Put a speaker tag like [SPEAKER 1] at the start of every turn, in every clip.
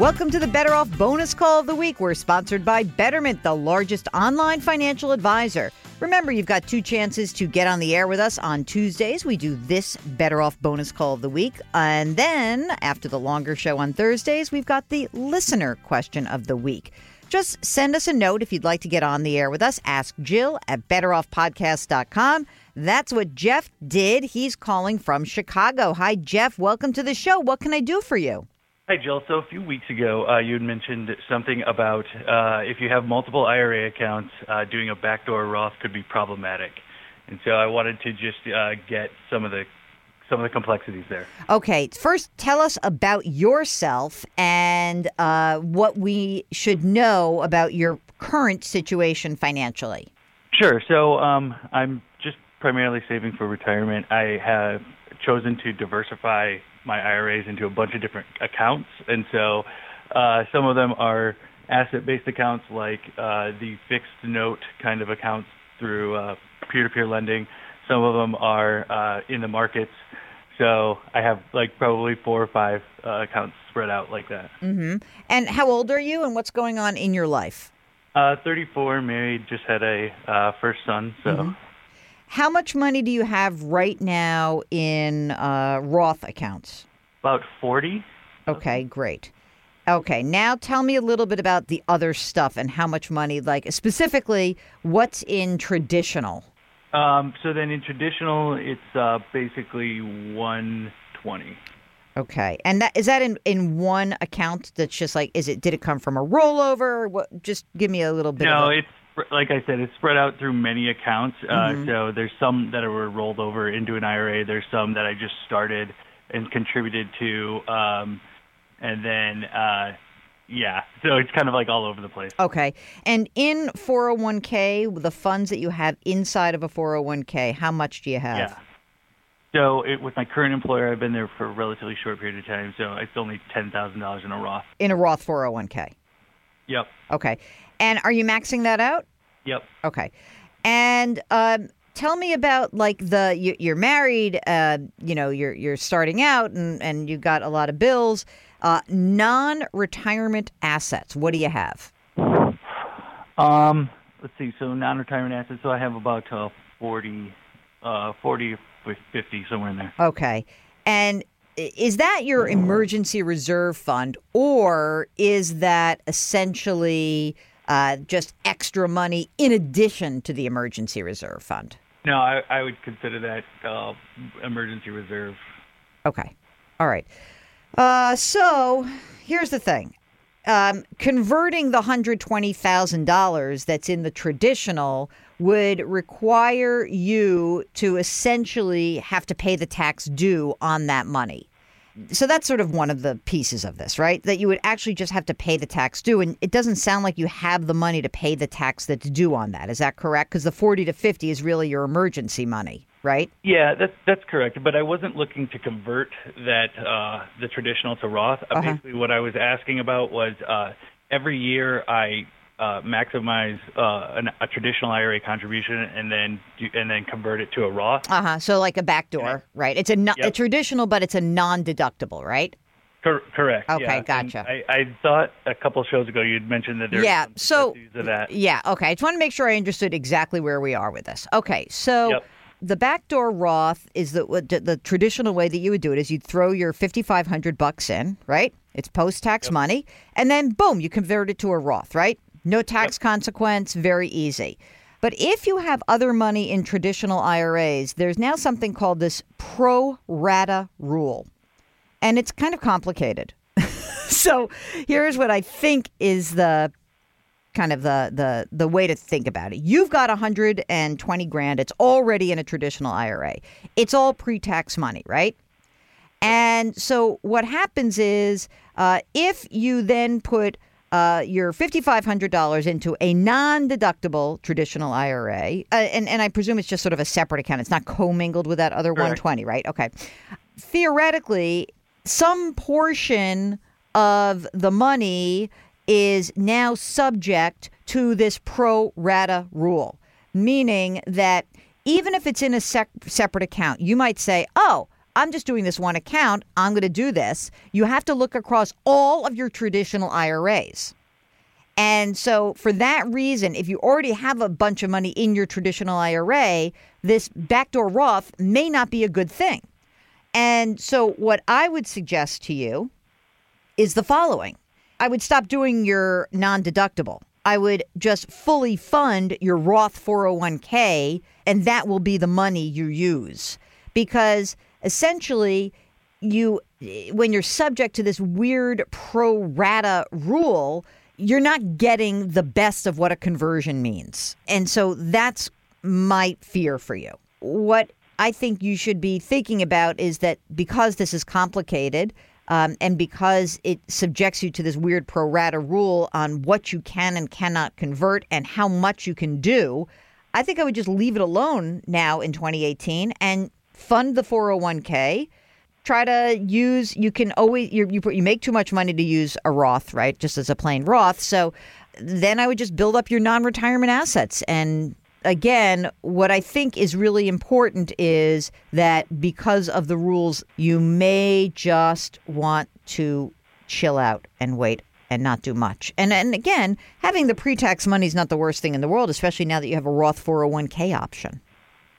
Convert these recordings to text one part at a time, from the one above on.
[SPEAKER 1] Welcome to the Better Off Bonus Call of the Week. We're sponsored by Betterment, the largest online financial advisor. Remember, you've got two chances to get on the air with us on Tuesdays. We do this Better Off Bonus Call of the Week. And then, after the longer show on Thursdays, we've got the listener question of the week. Just send us a note if you'd like to get on the air with us. Ask Jill at betteroffpodcast.com. That's what Jeff did. He's calling from Chicago. Hi, Jeff. Welcome to the show. What can I do for you?
[SPEAKER 2] Hi, Jill. So a few weeks ago, uh, you had mentioned something about uh, if you have multiple IRA accounts, uh, doing a backdoor Roth could be problematic. And so I wanted to just uh, get some of the some of the complexities there.
[SPEAKER 1] Okay, first tell us about yourself and uh, what we should know about your current situation financially.
[SPEAKER 2] Sure. So um, I'm just primarily saving for retirement. I have chosen to diversify my IRAs into a bunch of different accounts, and so uh, some of them are asset-based accounts, like uh, the fixed note kind of accounts through uh, peer-to-peer lending. Some of them are uh, in the markets. So I have like probably four or five uh, accounts spread out like that.
[SPEAKER 1] Mm-hmm. And how old are you, and what's going on in your life?
[SPEAKER 2] Uh, 34, married, just had a uh, first son. So.
[SPEAKER 1] Mm-hmm. How much money do you have right now in uh, Roth accounts?
[SPEAKER 2] About 40.
[SPEAKER 1] Okay, great. Okay, now tell me a little bit about the other stuff and how much money, like specifically, what's in traditional?
[SPEAKER 2] Um, so then in traditional, it's uh, basically 120.
[SPEAKER 1] Okay, and that is that in in one account? That's just like, is it? Did it come from a rollover? What? Just give me a little bit.
[SPEAKER 2] No,
[SPEAKER 1] a,
[SPEAKER 2] it's like I said, it's spread out through many accounts. Uh, so there's some that were rolled over into an IRA. There's some that I just started and contributed to, um, and then uh, yeah. So it's kind of like all over the place.
[SPEAKER 1] Okay, and in 401k, the funds that you have inside of a 401k, how much do you have?
[SPEAKER 2] Yeah. So it, with my current employer, I've been there for a relatively short period of time. So it's only ten thousand dollars in a Roth.
[SPEAKER 1] In a Roth 401k.
[SPEAKER 2] Yep.
[SPEAKER 1] Okay, and are you maxing that out?
[SPEAKER 2] Yep.
[SPEAKER 1] Okay. And um, tell me about like the you, you're married, uh, you know, you're you're starting out, and and you've got a lot of bills. Uh, non-retirement assets. What do you have?
[SPEAKER 2] Um, let's see. So non-retirement assets. So I have about uh, 40, uh, 40 or 50 somewhere in there.
[SPEAKER 1] Okay. And is that your emergency reserve fund, or is that essentially uh, just extra money in addition to the emergency reserve fund?
[SPEAKER 2] No, I, I would consider that uh, emergency reserve.
[SPEAKER 1] Okay. All right. Uh, so here's the thing. Um, converting the $120,000 that's in the traditional would require you to essentially have to pay the tax due on that money. So that's sort of one of the pieces of this, right? That you would actually just have to pay the tax due. And it doesn't sound like you have the money to pay the tax that's due on that. Is that correct? Because the 40 to 50 is really your emergency money, right?
[SPEAKER 2] Yeah, that's that's correct. But I wasn't looking to convert that uh, the traditional to Roth. Uh,
[SPEAKER 1] Uh-huh.
[SPEAKER 2] Basically, what I was asking about was uh, every year I uh, maximize uh, an, a traditional IRA contribution and then do, and then convert it to a Roth.
[SPEAKER 1] Uh huh. So like a backdoor, right? It's a, no- a traditional, but it's a non-deductible, right?
[SPEAKER 2] Cor- correct.
[SPEAKER 1] Okay,
[SPEAKER 2] yeah.
[SPEAKER 1] Gotcha.
[SPEAKER 2] I, I thought a couple shows ago you'd mentioned that there's
[SPEAKER 1] Yeah, so-
[SPEAKER 2] of that.
[SPEAKER 1] Yeah. Okay. I just want to make sure I understood exactly where we are with this. Okay. So.
[SPEAKER 2] Yep.
[SPEAKER 1] The backdoor Roth is the, the the traditional way that you would do it is you'd throw your fifty five hundred bucks in, right? It's post tax money, and then boom, you convert it to a Roth, right? No tax consequence, very easy. But if you have other money in traditional IRAs, there's now something called this pro rata rule. And it's kind of complicated. so here's what I think is the kind of the the the way to think about it. You've got 120 grand. It's already in a traditional IRA. It's all pre-tax money, right? And so what happens is uh, if you then put uh, your $5,500 into a non deductible traditional IRA, uh, and, and I presume it's just sort of a separate account, it's not commingled with that other
[SPEAKER 2] Correct.
[SPEAKER 1] 120, right? Okay. Theoretically, some portion of the money is now subject to this pro rata rule, meaning that even if it's in a sec- separate account, you might say, oh, I'm just doing this one account. I'm going to do this. You have to look across all of your traditional IRAs. And so, for that reason, if you already have a bunch of money in your traditional IRA, this backdoor Roth may not be a good thing. And so, what I would suggest to you is the following I would stop doing your non deductible. I would just fully fund your Roth 401k, and that will be the money you use. Because essentially, you, when you're subject to this weird pro rata rule, you're not getting the best of what a conversion means. And so that's my fear for you. What I think you should be thinking about is that because this is complicated, um, and because it subjects you to this weird pro rata rule on what you can and cannot convert and how much you can do, I think I would just leave it alone now in 2018 and fund the 401k. Try to use. You can always you you, you make too much money to use a Roth, right? Just as a plain Roth. So then I would just build up your non-retirement assets and again, what I think is really important is that because of the rules, you may just want to chill out and wait and not do much. And and again, having the pre-tax money is not the worst thing in the world, especially now that you have a Roth 401k option.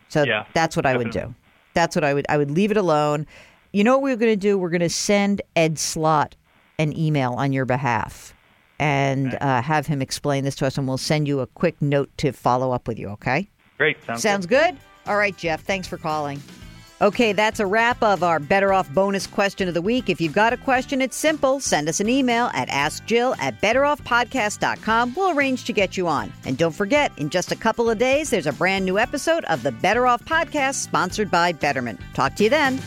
[SPEAKER 1] So
[SPEAKER 2] yeah,
[SPEAKER 1] that's what
[SPEAKER 2] definitely.
[SPEAKER 1] I would do. That's what I would I would leave it alone. You know what we're going to do? We're going to send Ed Slott an email on your behalf and uh, have him explain this to us, and we'll send you a quick note to follow up with you, okay?
[SPEAKER 2] Great. Sounds,
[SPEAKER 1] Sounds good. All right, Jeff, thanks for calling. Okay, that's a wrap of our Better Off bonus question of the week. If you've got a question, it's simple. Send us an email at AskJill at BetterOffPodcast.com. We'll arrange to get you on. And don't forget, in just a couple of days, there's a brand new episode of the Better Off Podcast sponsored by Betterment. Talk to you then.